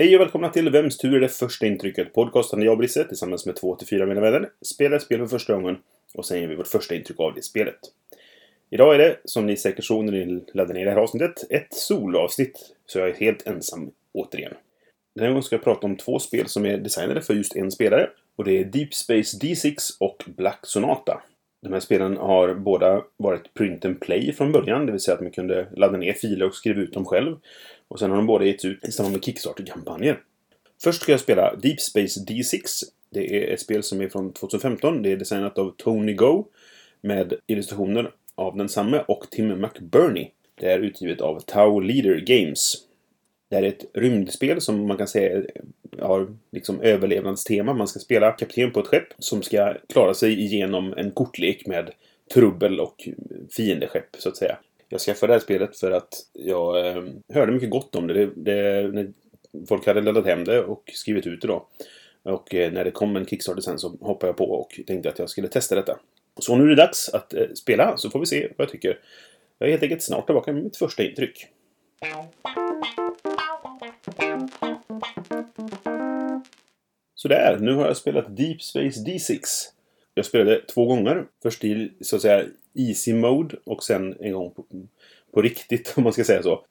Hej och välkomna till Vems tur är det första intrycket? Podcasten där jag och Brisse tillsammans med två till fyra mina vänner spelar ett spel för första gången och sen ger vi vårt första intryck av det spelet. Idag är det, som ni säkert såg när ni laddade ner det här avsnittet, ett solavsnitt. Så jag är helt ensam återigen. Den här gången ska jag prata om två spel som är designade för just en spelare. Och det är Deep Space D6 och Black Sonata. De här spelen har båda varit print and play från början, det vill säga att man kunde ladda ner filer och skriva ut dem själv. Och sen har de båda getts ut i samband med Kickstarter-kampanjer. Först ska jag spela Deep Space D6. Det är ett spel som är från 2015. Det är designat av Tony Go med illustrationer av densamme och Tim McBurney. Det är utgivet av Tau Leader Games. Det här är ett rymdspel som man kan säga eh, har liksom överlevnadstema. Man ska spela kapten på ett skepp som ska klara sig igenom en kortlek med trubbel och fiendeskepp, så att säga. Jag skaffade det här spelet för att jag eh, hörde mycket gott om det. det, det när folk hade laddat hem det och skrivit ut det då. Och eh, när det kom en Kickstarter sen så hoppade jag på och tänkte att jag skulle testa detta. Så nu är det dags att eh, spela, så får vi se vad jag tycker. Jag är helt enkelt snart tillbaka med mitt första intryck. Sådär, nu har jag spelat Deep Space D6. Jag spelade två gånger. Först i så att säga Easy Mode och sen en gång på, på riktigt om man ska säga så.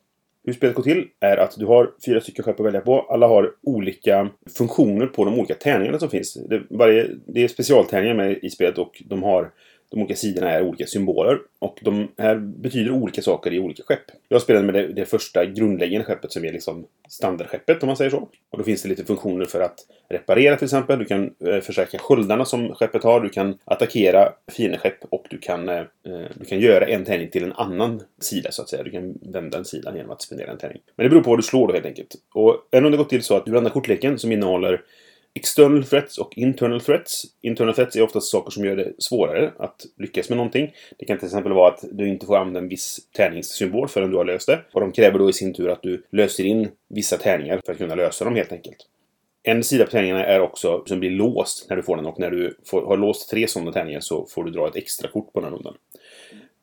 Hur spelet går till är att du har fyra stycken skepp att välja på. Alla har olika funktioner på de olika tärningarna som finns. Det, varje, det är specialtärningar med i spelet och de har de olika sidorna är olika symboler. Och de här betyder olika saker i olika skepp. Jag spelade med det, det första grundläggande skeppet som är liksom standardskeppet om man säger så. Och då finns det lite funktioner för att reparera till exempel. Du kan eh, försäkra sköldarna som skeppet har. Du kan attackera fiendeskepp och du kan, eh, eh, du kan göra en tärning till en annan sida så att säga. Du kan vända en sida genom att spendera en tärning. Men det beror på vad du slår då helt enkelt. Och även om det gått till så att du blandar kortleken som innehåller External threats och internal threats. Internal threats är oftast saker som gör det svårare att lyckas med någonting. Det kan till exempel vara att du inte får använda en viss tärningssymbol förrän du har löst det. Och de kräver då i sin tur att du löser in vissa tärningar för att kunna lösa dem helt enkelt. En sida på tärningarna är också som blir låst när du får den och när du får, har låst tre sådana tärningar så får du dra ett extra kort på den rundan.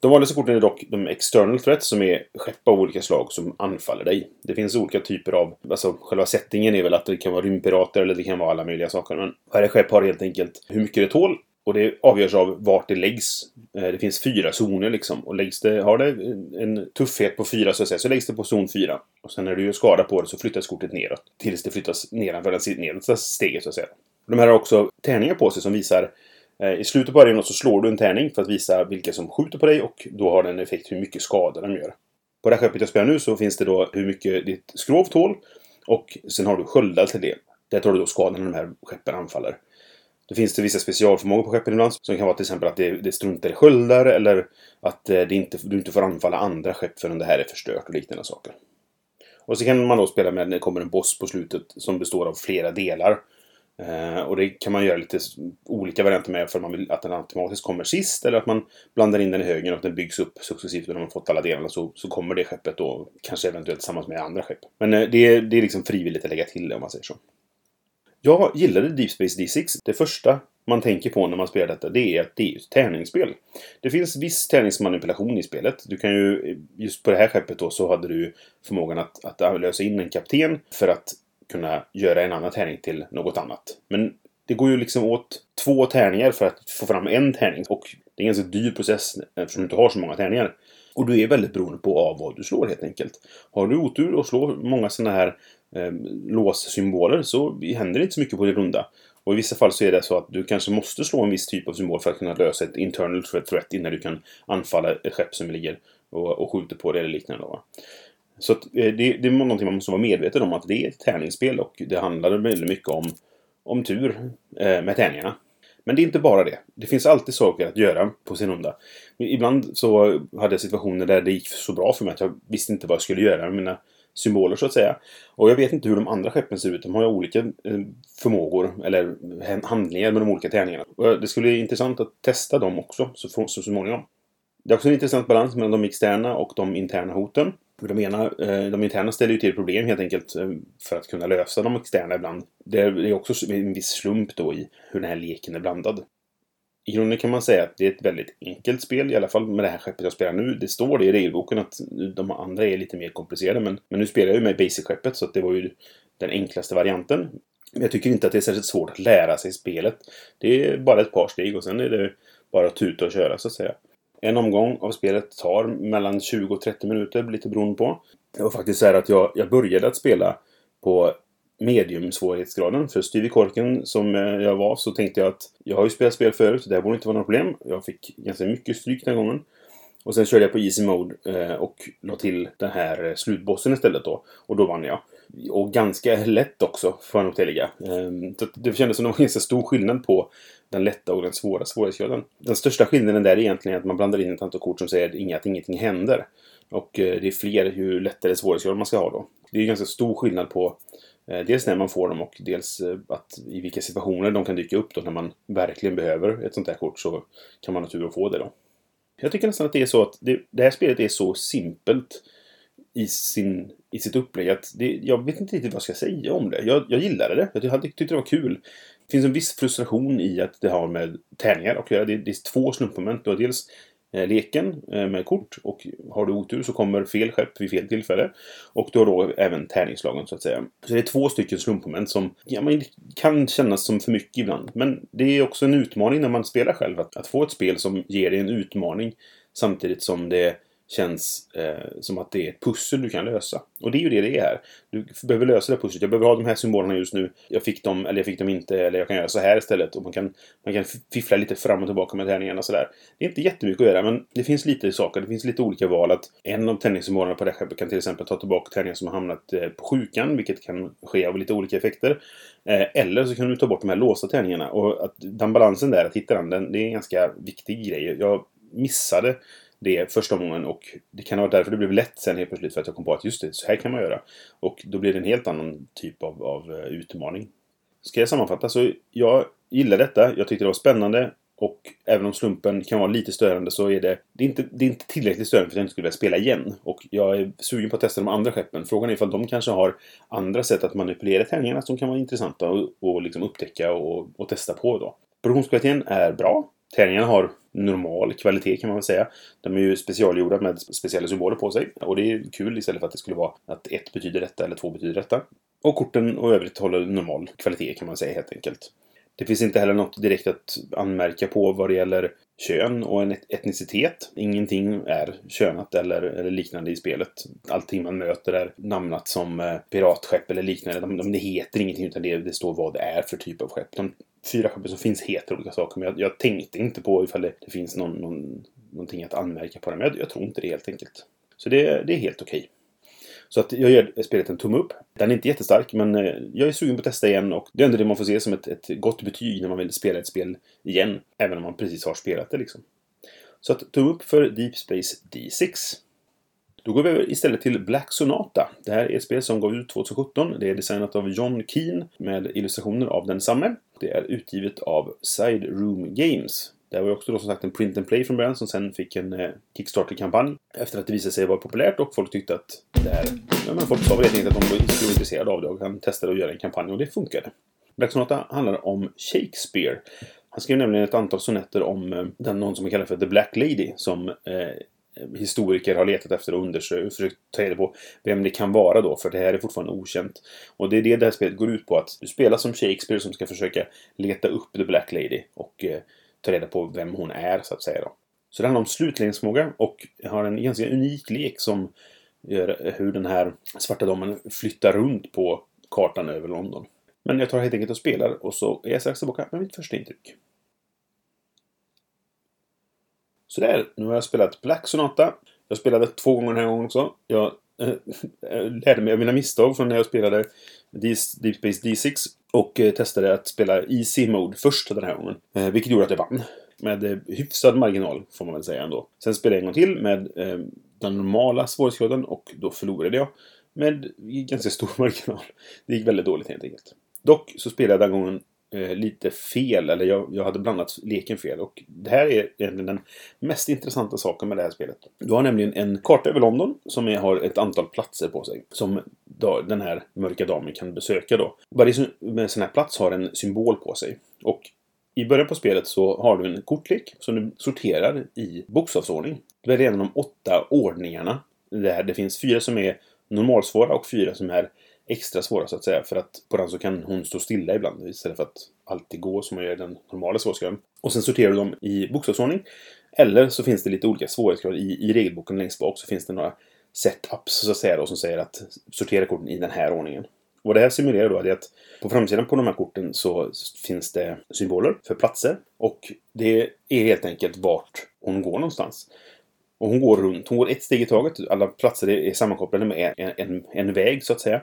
De vanligaste korten är dock de external threats som är skepp av olika slag som anfaller dig. Det finns olika typer av, alltså själva settingen är väl att det kan vara rymdpirater eller det kan vara alla möjliga saker. Men varje skepp har helt enkelt hur mycket det tål och det avgörs av vart det läggs. Eh, det finns fyra zoner liksom. Och läggs det, har det en tuffhet på fyra så att säga, så läggs det på zon fyra. Och sen när du gör skada på det så flyttas kortet neråt. Tills det flyttas nedanför det nedersta steget så att säga. De här har också tärningar på sig som visar Eh, I slutet på arenan så slår du en tärning för att visa vilka som skjuter på dig och då har den effekt hur mycket skada de gör. På det här skeppet jag spelar nu så finns det då hur mycket ditt skrov tål och sen har du sköldar till det. Där tar du då skadan när de här skeppen anfaller. Då finns det vissa specialförmågor på skeppen ibland som kan vara till exempel att det, det struntar i sköldar eller att eh, det inte, du inte får anfalla andra skepp förrän det här är förstört och liknande saker. Och så kan man då spela med när det kommer en boss på slutet som består av flera delar. Eh, och det kan man göra lite olika varianter med för att man vill att den automatiskt kommer sist eller att man blandar in den i högen och att den byggs upp successivt och när man fått alla delarna så, så kommer det skeppet då kanske eventuellt tillsammans med andra skepp. Men eh, det, är, det är liksom frivilligt att lägga till det om man säger så. Jag gillade Deep Space D6. Det första man tänker på när man spelar detta, det är att det är ett tärningsspel. Det finns viss tärningsmanipulation i spelet. Du kan ju, eh, just på det här skeppet då, så hade du förmågan att, att lösa in en kapten för att kunna göra en annan tärning till något annat. Men det går ju liksom åt två tärningar för att få fram en tärning. Och det är en ganska dyr process eftersom du inte har så många tärningar. Och du är väldigt beroende på av vad du slår helt enkelt. Har du otur och slår många sådana här eh, låssymboler så händer det inte så mycket på din runda. Och i vissa fall så är det så att du kanske måste slå en viss typ av symbol för att kunna lösa ett internal threat innan du kan anfalla ett skepp som ligger och, och skjuter på det eller liknande. Då. Så att, eh, det, det är någonting man måste vara medveten om att det är ett tärningsspel och det handlar väldigt mycket om, om tur eh, med tärningarna. Men det är inte bara det. Det finns alltid saker att göra på sin runda. Ibland så hade jag situationer där det gick så bra för mig att jag visste inte vad jag skulle göra med mina symboler så att säga. Och jag vet inte hur de andra skeppen ser ut. De har ju olika eh, förmågor eller handlingar med de olika tärningarna. Och det skulle vara intressant att testa dem också så, så småningom. Det är också en intressant balans mellan de externa och de interna hoten. De, ena, eh, de interna ställer ju till problem helt enkelt eh, för att kunna lösa de externa ibland. Det är också en viss slump då i hur den här leken är blandad. I grunden kan man säga att det är ett väldigt enkelt spel, i alla fall med det här skeppet jag spelar nu. Det står det i regelboken att de andra är lite mer komplicerade, men, men nu spelar jag ju med Basic-skeppet så det var ju den enklaste varianten. Men jag tycker inte att det är särskilt svårt att lära sig spelet. Det är bara ett par steg och sen är det bara att tuta och köra så att säga. En omgång av spelet tar mellan 20 och 30 minuter, lite beroende på. Det var faktiskt så här att jag, jag började att spela på medium svårighetsgraden. För styv i korken som eh, jag var så tänkte jag att jag har ju spelat spel förut, det här borde inte vara något problem. Jag fick ganska mycket stryk den gången. Och sen körde jag på Easy Mode eh, och la till den här slutbossen istället då. Och då vann jag. Och ganska lätt också, får jag nog tillägga. Ehm, så det kändes som det var ganska stor skillnad på den lätta och den svåra svårighetsgraden. Den största skillnaden där är egentligen att man blandar in ett antal kort som säger att ingenting händer. Och eh, det är fler ju lättare svårighetsgrad man ska ha då. Det är ganska stor skillnad på eh, dels när man får dem och dels eh, att i vilka situationer de kan dyka upp då när man verkligen behöver ett sånt här kort så kan man naturligtvis få det då. Jag tycker nästan att det är så att det, det här spelet är så simpelt i, sin, i sitt upplägg att det, jag vet inte riktigt vad jag ska säga om det. Jag, jag gillade det. Jag tyckte det var kul. Det finns en viss frustration i att det har med tärningar att göra. Det, det är två slumpmoment. Du har dels Eh, leken eh, med kort och har du otur så kommer fel skepp vid fel tillfälle. Och du har då även tärningslagen så att säga. Så det är två stycken slumpmoment som ja, man kan kännas som för mycket ibland. Men det är också en utmaning när man spelar själv att, att få ett spel som ger dig en utmaning samtidigt som det känns eh, som att det är ett pussel du kan lösa. Och det är ju det det är här. Du behöver lösa det pusslet. Jag behöver ha de här symbolerna just nu. Jag fick dem, eller jag fick dem inte, eller jag kan göra så här istället. Och man kan, man kan fiffla lite fram och tillbaka med tärningarna sådär. Det är inte jättemycket att göra, men det finns lite saker. Det finns lite olika val. Att en av tärningssymbolerna på det här skeppet kan till exempel ta tillbaka tärningar som har hamnat eh, på sjukan, vilket kan ske av lite olika effekter. Eh, eller så kan du ta bort de här låsta tärningarna. Och att den balansen där, att hitta den, den det är en ganska viktig grej. Jag missade det första gången och det kan ha varit därför det blev lätt sen helt plötsligt för att jag kom på att just det, så här kan man göra. Och då blir det en helt annan typ av, av eh, utmaning. Ska jag sammanfatta så jag gillar detta. Jag tyckte det var spännande. Och även om slumpen kan vara lite störande så är det, det är inte, det är inte tillräckligt störande för att jag inte skulle vilja spela igen. Och jag är sugen på att testa de andra skeppen. Frågan är ifall de kanske har andra sätt att manipulera tärningarna som kan vara intressanta och, och liksom upptäcka och, och testa på då. Produktionskvaliteten är bra. Tärningarna har normal kvalitet kan man väl säga. De är ju specialgjorda med speciella symboler på sig. Och det är kul istället för att det skulle vara att ett betyder detta eller två betyder detta. Och korten och övrigt håller normal kvalitet kan man säga helt enkelt. Det finns inte heller något direkt att anmärka på vad det gäller kön och en etnicitet. Ingenting är könat eller, eller liknande i spelet. Allting man möter är namnat som eh, piratskepp eller liknande. De, de, det heter ingenting utan det, det står vad det är för typ av skepp. De fyra skeppen som finns heter olika saker men jag, jag tänkte inte på ifall det, det finns någon, någon, någonting att anmärka på det. Men jag, jag tror inte det helt enkelt. Så det, det är helt okej. Okay. Så att jag ger spelet en tumme upp. Den är inte jättestark, men eh, jag är sugen på att testa igen och det är ändå det man får se som ett, ett gott betyg när man vill spela ett spel igen. Även om man precis har spelat det liksom. Så att tumme upp för Deep Space D6. Då går vi över istället till Black Sonata. Det här är ett spel som gav ut 2017. Det är designat av John Keen med illustrationer av densamme. Det är utgivet av Side Room Games. Det var ju också då som sagt en print and play från början som sen fick en eh, Kickstarter-kampanj. Efter att det visade sig vara populärt och folk tyckte att det här... Ja, men folk sa väl helt enkelt att de skulle vara intresserade av det och han testade att göra en kampanj och det funkade. Black Sonata handlar om Shakespeare. Han skrev nämligen ett antal sonetter om eh, den någon som man kallar för The Black Lady som eh, historiker har letat efter och undersökt, försökt ta reda på vem det kan vara då, för det här är fortfarande okänt. Och det är det det här spelet går ut på, att du spelar som Shakespeare som ska försöka leta upp The Black Lady och eh, ta reda på vem hon är, så att säga då. Så det handlar om slutledningsförmåga och har en ganska unik lek som gör hur den här svarta damen flyttar runt på kartan över London. Men jag tar helt enkelt och spelar och så är jag strax tillbaka med mitt första intryck. Sådär, nu har jag spelat Black Sonata. Jag spelade två gånger den här gången också. Jag Eh, eh, lärde mig av mina misstag från när jag spelade Deep Space D6 och äh, testade att spela Easy Mode först den här gången. Äh, vilket gjorde att jag vann. Med hyfsad marginal, får man väl säga ändå. Sen spelade jag en gång till med den normala svårighetsgraden och då förlorade jag. med ganska stor marginal. Det gick väldigt dåligt helt enkelt. Dock så spelade jag den gången eh, lite fel, eller jag, jag hade blandat leken fel. Och det här är egentligen den mest intressanta saken med det här spelet. Du har nämligen en karta över London som är, har ett antal platser på sig. Som då, den här mörka damen kan besöka då. Varje sån här plats har en symbol på sig. Och i början på spelet så har du en kortlek som du sorterar i bokstavsordning. Du väljer en av de åtta ordningarna. Där det finns fyra som är normalsvåra och fyra som är extra svåra så att säga. För att på den så kan hon stå stilla ibland istället för att alltid gå som man gör i den normala svårighetsgraden. Och sen sorterar du dem i bokstavsordning. Eller så finns det lite olika svårighetsgrader. I, I regelboken längst bak så finns det några setups så att säga då, som säger att sortera korten i den här ordningen. Vad det här simulerar då är att på framsidan på de här korten så finns det symboler för platser. Och det är helt enkelt vart hon går någonstans. Och hon går runt, hon går ett steg i taget. Alla platser är sammankopplade med en, en, en väg så att säga.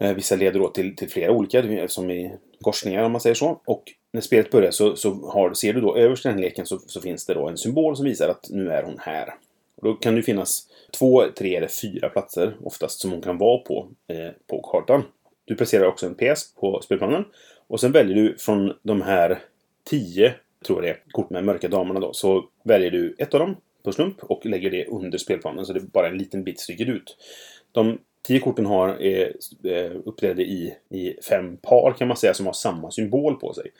Eh, vissa leder då till, till flera olika, som i korsningar om man säger så. Och när spelet börjar så, så har, ser du då överst i den leken så, så, finns det då en symbol som visar att nu är hon här. Och då kan det finnas två, tre eller fyra platser oftast som hon kan vara på eh, på kartan. Du placerar också en PS på spelplanen. Och sen väljer du från de här tio, tror jag det är, kort med mörka damerna då. Så väljer du ett av dem på slump och lägger det under spelplanen så det bara en liten bit sticker ut. De tio korten har, eh, är eh, uppdelade i, i fem par kan man säga som har samma symbol på sig.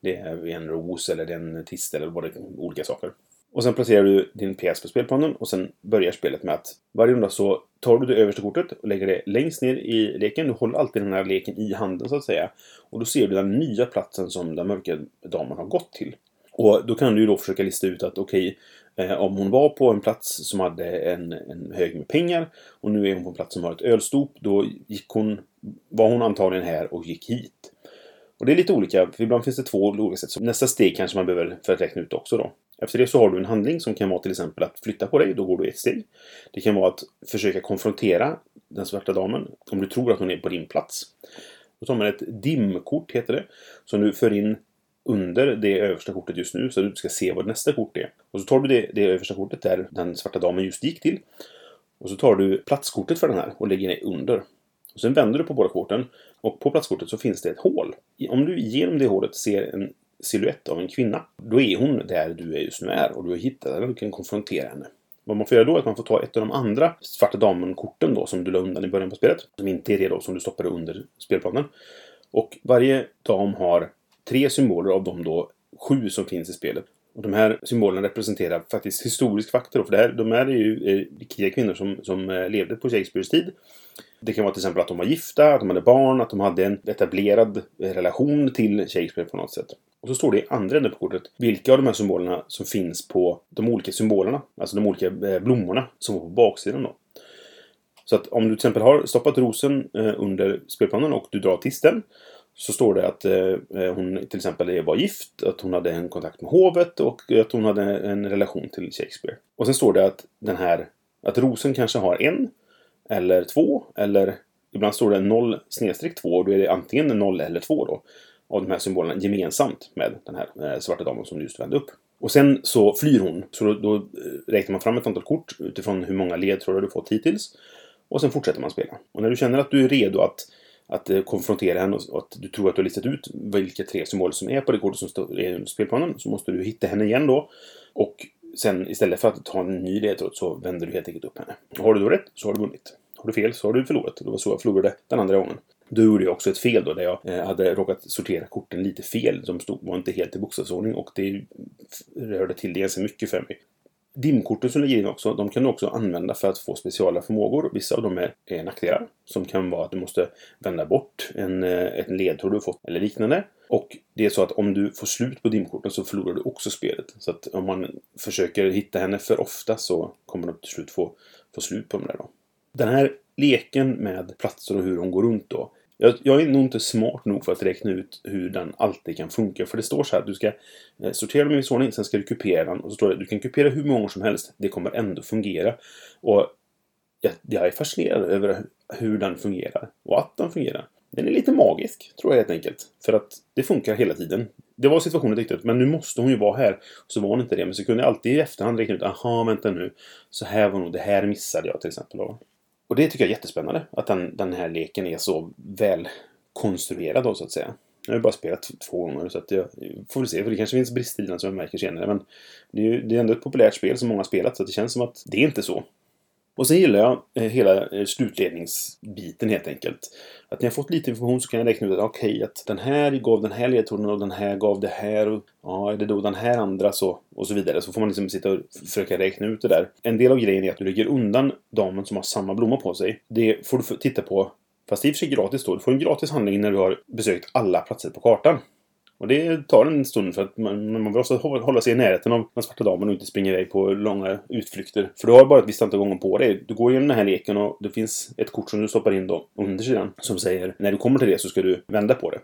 Det är en ros eller en tist eller vad det är, olika saker. Och sen placerar du din PS på spelplanen och sen börjar spelet med att varje runda så tar du det översta kortet och lägger det längst ner i leken. Du håller alltid den här leken i handen så att säga. Och då ser du den nya platsen som den mörka damen har gått till. Och då kan du ju då försöka lista ut att okej, okay, Eh, om hon var på en plats som hade en, en hög med pengar och nu är hon på en plats som har ett ölstop, då gick hon, var hon antagligen här och gick hit. Och det är lite olika, för ibland finns det två olika sätt. Så nästa steg kanske man behöver för att räkna ut också då. Efter det så har du en handling som kan vara till exempel att flytta på dig, då går du ett steg. Det kan vara att försöka konfrontera den svarta damen om du tror att hon är på din plats. Då tar man ett dimkort, heter det, som du för in under det översta kortet just nu så att du ska se vad nästa kort är. Och så tar du det, det översta kortet där den svarta damen just gick till. Och så tar du platskortet för den här och lägger det under. Och sen vänder du på båda korten och på platskortet så finns det ett hål. Om du genom det hålet ser en siluett av en kvinna, då är hon där du just nu är och du har hittat henne och kan konfrontera henne. Vad man får göra då är att man får ta ett av de andra Svarta Damen-korten då som du la undan i början på spelet. Som inte är det då som du stoppade under spelplanen. Och varje dam har tre symboler av de då sju som finns i spelet. Och de här symbolerna representerar faktiskt historisk faktor. För det här, de här är ju eh, riktiga kvinnor som, som eh, levde på Shakespeares tid. Det kan vara till exempel att de var gifta, att de hade barn, att de hade en etablerad relation till Shakespeare på något sätt. Och så står det i andra änden på kortet vilka av de här symbolerna som finns på de olika symbolerna. Alltså de olika eh, blommorna som var på baksidan då. Så att om du till exempel har stoppat rosen under spelplanen och du drar tisten så står det att eh, eh hon till exempel var gift, att hon hade en kontakt med hovet och att hon hade en relation till Shakespeare. Och sen står det att den här att rosen kanske har en eller två eller ibland står det 0 snedstreck 2 och då är det antingen 0 eller 2 då av de här symbolerna gemensamt med den här eh, svarta damen som just vände upp. Och sen så flyr hon. Så då, då, eh, räknar man fram ett antal kort utifrån hur många ledtrådar du fått hittills. Och sen fortsätter man spela. Och när du känner att du är redo att, att eh, konfrontera henne och att du tror att du har listat ut vilka tre symboler som är på det kortet som står i spelplanen så måste du hitta henne igen då. Och sen istället för att ta en ny ledtråd så vänder du helt enkelt upp henne. Har du då rätt så har du vunnit. Har du fel så har du förlorat. Det var så jag förlorade den andra gången. Då gjorde jag också ett fel då, där jag eh, hade råkat sortera korten lite fel. De stod, var inte helt i bokstavsordning och det rörde till det ganska mycket för mig. Dimkorten som ligger in också, de kan du också använda för att få speciala förmågor. Vissa av dem är, är nackdelar, som kan vara att du måste vända bort en, eh, en ledtråd du fått eller liknande. Och det är så att om du får slut på dimkorten så förlorar du också spelet. Så att om man försöker hitta henne för ofta så kommer du till slut få, få slut på dem där då. Den här leken med platser och hur de går runt då. Jag, jag, är nog inte smart nog för att räkna ut hur den alltid kan funka. För det står så här att du ska eh, sortera dem i viss ordning, sen ska du kupera den. Och så står det att du kan kupera hur många som helst. Det kommer ändå fungera. Och jag, jag är fascinerad över hur den fungerar. Och att den fungerar. Den är lite magisk, tror jag helt enkelt. För att det funkar hela tiden. Det var situationen riktigt, men nu måste hon ju vara här. Så var hon inte det. Men så kunde jag alltid i efterhand räkna ut, aha, vänta nu. Så här var nog, det här missade jag till exempel. Och det tycker jag är jättespännande. Att den, den här leken är så väl konstruerad då, så att säga. Jag har ju bara spelat två gånger så att jag får väl se. För det kanske finns brister i den som jag märker senare. Men det är ju det är ändå ett populärt spel som många har spelat så det känns som att det är inte så. Och sen gillar jag eh, hela eh, slutledningsbiten helt enkelt. Att när jag fått lite information så kan jag räkna ut att okej, okay, att den här gav den här ledtråden och den här gav det här. Och, ja, är det då den här andra så? Och så vidare. Så får man liksom sitta och försöka räkna ut det där. En del av grejen är att du lägger undan damen som har samma blomma på sig. Det får du titta på Fast det är i och för sig gratis då. Du får en gratis handling när du har besökt alla platser på kartan. Och det tar en stund för att man, man måste hålla sig i närheten av den svarta damen och inte springa iväg på långa utflykter. För du har bara ett visst antal gånger på dig. Du går igenom den här leken och det finns ett kort som du stoppar in då under sidan som säger när du kommer till det så ska du vända på det.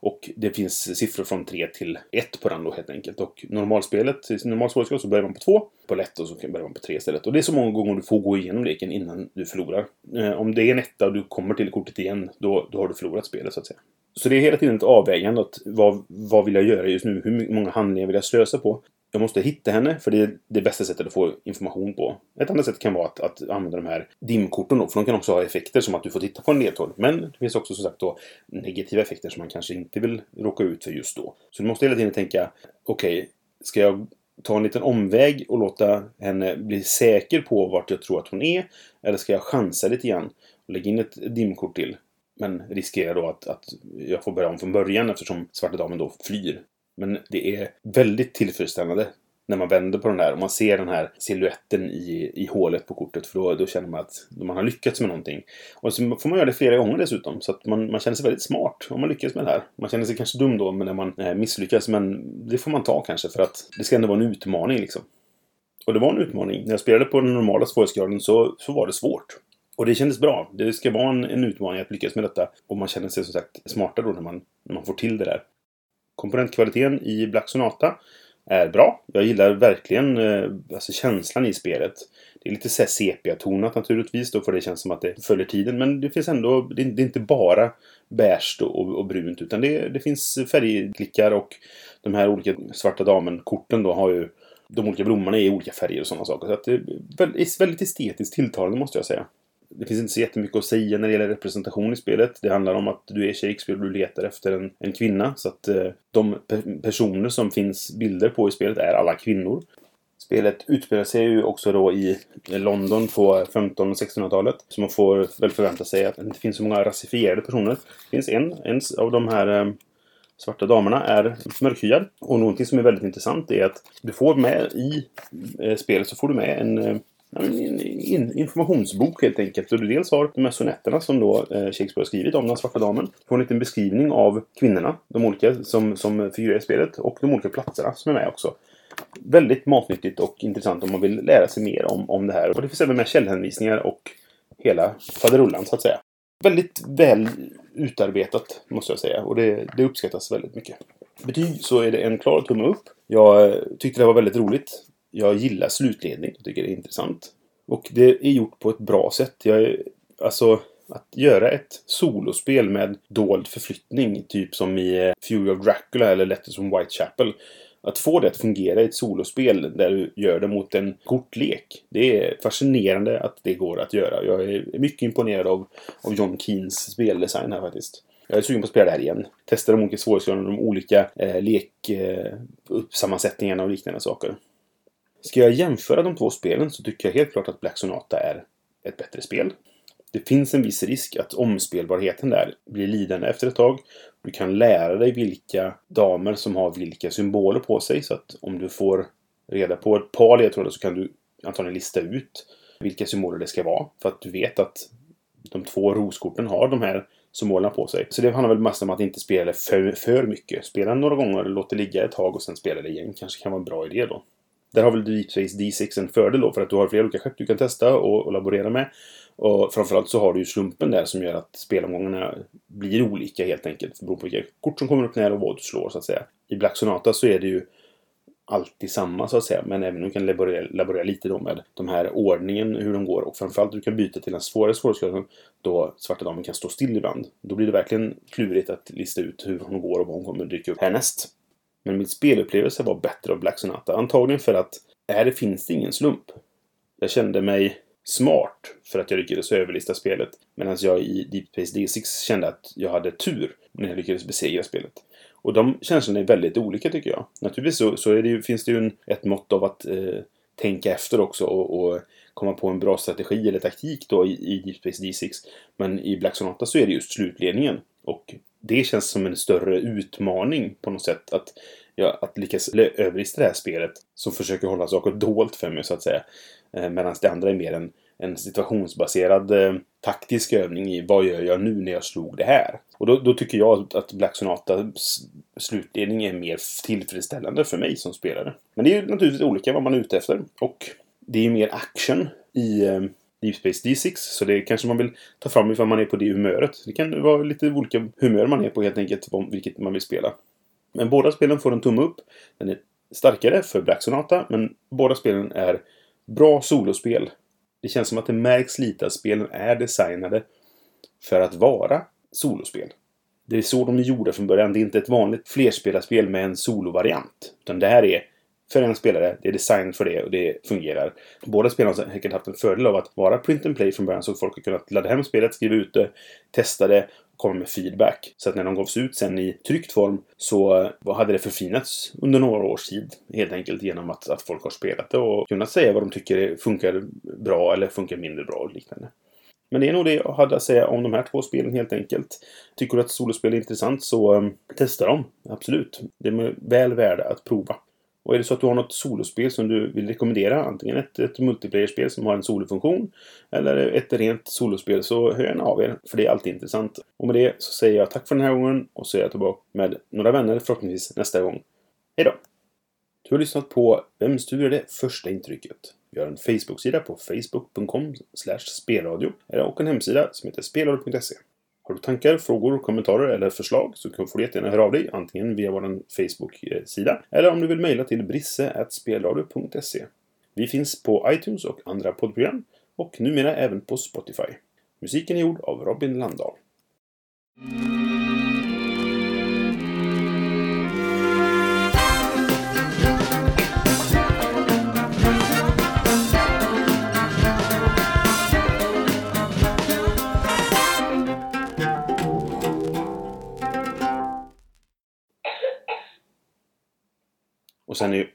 Och det finns siffror från 3 till 1 på den då helt enkelt. Och normalspelet, i normal svårighetsgrad så börjar man på 2. På lätt och så börjar man på 3 istället. Och det är så många gånger du får gå igenom leken innan du förlorar. Eh, om det är en etta och du kommer till kortet igen, då, då har du förlorat spelet så att säga. Så det är hela tiden ett avvägande. Att vad, vad vill jag göra just nu? Hur många handlingar vill jag slösa på? Jag måste hitta henne, för det är det bästa sättet att få information på. Ett annat sätt kan vara att, att använda de här dimkorten då, för de kan också ha effekter som att du får titta på en ledtråd. Men det finns också som sagt då negativa effekter som man kanske inte vill råka ut för just då. Så du måste hela tiden tänka, okej, okay, ska jag ta en liten omväg och låta henne bli säker på vart jag tror att hon är? Eller ska jag chansa lite grann och lägga in ett dimkort till? Men riskerar då att, att jag får börja om från början eftersom Svarta Damen då flyr. Men det är väldigt tillfredsställande när man vänder på den här och man ser den här siluetten i, i hålet på kortet. För då, då känner man att man har lyckats med någonting. Och så får man göra det flera gånger dessutom. Så att man, man känner sig väldigt smart om man lyckas med det här. Man känner sig kanske dum då när man eh, misslyckas. Men det får man ta kanske för att det ska ändå vara en utmaning liksom. Och det var en utmaning. När jag spelade på den normala svårighetsgraden så, så var det svårt. Och det kändes bra. Det ska vara en, en utmaning att lyckas med detta. Och man känner sig som sagt smartare då när man, när man får till det där. Komponentkvaliteten i Black Sonata är bra. Jag gillar verkligen eh, alltså känslan i spelet. Det är lite så sepia-tonat naturligtvis då för det känns som att det följer tiden. Men det finns ändå, det är, inte bara beige och, och, brunt utan det, det finns färgklickar och de här olika svarta damen-korten då har ju de olika blommorna i olika färger och sådana saker. Så att det är väldigt estetiskt tilltalande måste jag säga det finns inte så jättemycket att säga när det gäller representation i spelet. Det handlar om att du är Shakespeare och du letar efter en, en kvinna. Så att eh, de pe personer som finns bilder på i spelet är alla kvinnor. Spelet utspelar sig ju också då i London på 15 och 1600-talet. Så man får väl förvänta sig att det inte finns så många rasifierade personer. Det finns en, en av de här eh, svarta damerna är mörkhyad. Och någonting som är väldigt intressant är att du får med i eh, spelet så får du med en eh, en informationsbok helt enkelt. Där du dels har de här sonetterna som då eh, Shakespeare har skrivit om den svarta damen. Du får en liten beskrivning av kvinnorna, de olika som, som figurerar i spelet och de olika platserna som är med också. Väldigt matnyttigt och intressant om man vill lära sig mer om, om det här. Och det finns även med källhänvisningar och hela faderullan så att säga. Väldigt väl utarbetat måste jag säga och det, det uppskattas väldigt mycket. Betyg så är det en klar tumme upp. Jag eh, tyckte det var väldigt roligt. Jag gillar slutledning. Jag tycker det är intressant. Och det är gjort på ett bra sätt. Jag alltså, att göra ett solospel med dold förflyttning, typ som i eh, Fury of Dracula eller Letters from Whitechapel. Att få det att fungera i ett solospel där du gör det mot en kortlek. Det är fascinerande att det går att göra. Jag är mycket imponerad av, av John Keens speldesign här faktiskt. Jag är sugen på att spela det här igen. Testa de olika svårighetsgraderna, de olika eh, leksammansättningarna eh, och liknande saker. Ska jag jämföra de två spelen så tycker jag helt klart att Black Sonata är ett bättre spel. Det finns en viss risk att omspelbarheten där blir lidande efter ett tag. Du kan lära dig vilka damer som har vilka symboler på sig. Så att om du får reda på ett par ledtrådar så kan du antagligen lista ut vilka symboler det ska vara. För att du vet att de två roskorten har de här symbolerna på sig. Så det handlar väl mest om att inte spela för, för mycket. Spela några gånger, låt det ligga ett tag och sen spela det igen. Kanske kan vara en bra idé då. Där har väl Deepspace D6 en fördel då för att du har flera olika skepp du kan testa och, och laborera med. Och framförallt så har du ju slumpen där som gör att spelomgångarna blir olika helt enkelt. Beroende på vilka kort som kommer upp när och vad du slår så att säga. I Black Sonata så är det ju alltid samma så att säga. Men även om du kan laborera, laborera lite då med de här ordningen, hur de går. Och framförallt du kan byta till en svårare svårighetsgrad då Svarta Damen kan stå still ibland. Då blir det verkligen klurigt att lista ut hur hon går och vad hon kommer dyka upp härnäst. Men min spelupplevelse var bättre av Black Sonata. Antagligen för att här finns det ingen slump. Jag kände mig smart för att jag lyckades överlista spelet. Medan jag i Deep Space D6 kände att jag hade tur när jag lyckades besegra spelet. Och de känslorna är väldigt olika tycker jag. Naturligtvis så, så det ju, finns det ju en, ett mått av att eh, tänka efter också och, och, komma på en bra strategi eller taktik då i, i Deep Space D6. Men i Black Sonata så är det just slutledningen. Och det känns som en större utmaning på något sätt. Att, ja, att lyckas överlista det här spelet som försöker hålla saker dolt för mig så att säga. Eh, Medan det andra är mer en, en situationsbaserad eh, taktisk övning i vad gör jag nu när jag slog det här? Och då, då tycker jag att Black Sonata slutledning är mer tillfredsställande för mig som spelare. Men det är ju naturligtvis olika vad man är ute efter. Och det är ju mer action i eh, Deep Space D6. Så det kanske man vill ta fram ifall man är på det humöret. Det kan vara lite olika humör man är på helt enkelt, vilket man vill spela. Men båda spelen får en tumme upp. Den är starkare för Black Sonata, men båda spelen är bra solospel. Det känns som att det märks lite att spelen är designade för att vara solospel. Det är så de är gjorda från början. Det är inte ett vanligt flerspelarspel med en solovariant. Utan det här är för en spelare. Det är designat för det och det fungerar. Båda spelarna har säkert haft en fördel av att vara print and play från början så folk har kunnat ladda hem spelet, skriva ut det, testa det komma med feedback. Så att när de gavs ut sen i tryckt form så eh, hade det förfinats under några års tid. Helt enkelt genom att, att folk har spelat det och kunnat säga vad de tycker funkar bra eller funkar mindre bra och liknande. Men det är nog det jag hade att säga om de här två spelen helt enkelt. Tycker du att solospel är intressant så um, testa dem. Absolut. Det är väl värda att prova. Och är det så att du har något solospel som du vill rekommendera, antingen ett, ett multiplayer-spel som har en solofunktion eller ett rent solospel, så hör gärna av er, för det är alltid intressant. Och med det så säger jag tack för den här gången och så är jag tillbaka med några vänner förhoppningsvis nästa gång. Hejdå! Du har lyssnat på Vem styr det första intrycket? Vi har en Facebook-sida på facebook.com spelradio och en hemsida som heter spelradio.se. Har du tankar, frågor, kommentarer eller förslag så får du jättegärna höra av dig antingen via vår Facebook-sida eller om du vill mejla till brisse.spelradio.se. Vi finns på iTunes och andra poddprogram och numera även på Spotify. Musiken är gjord av Robin Landahl. Och sen är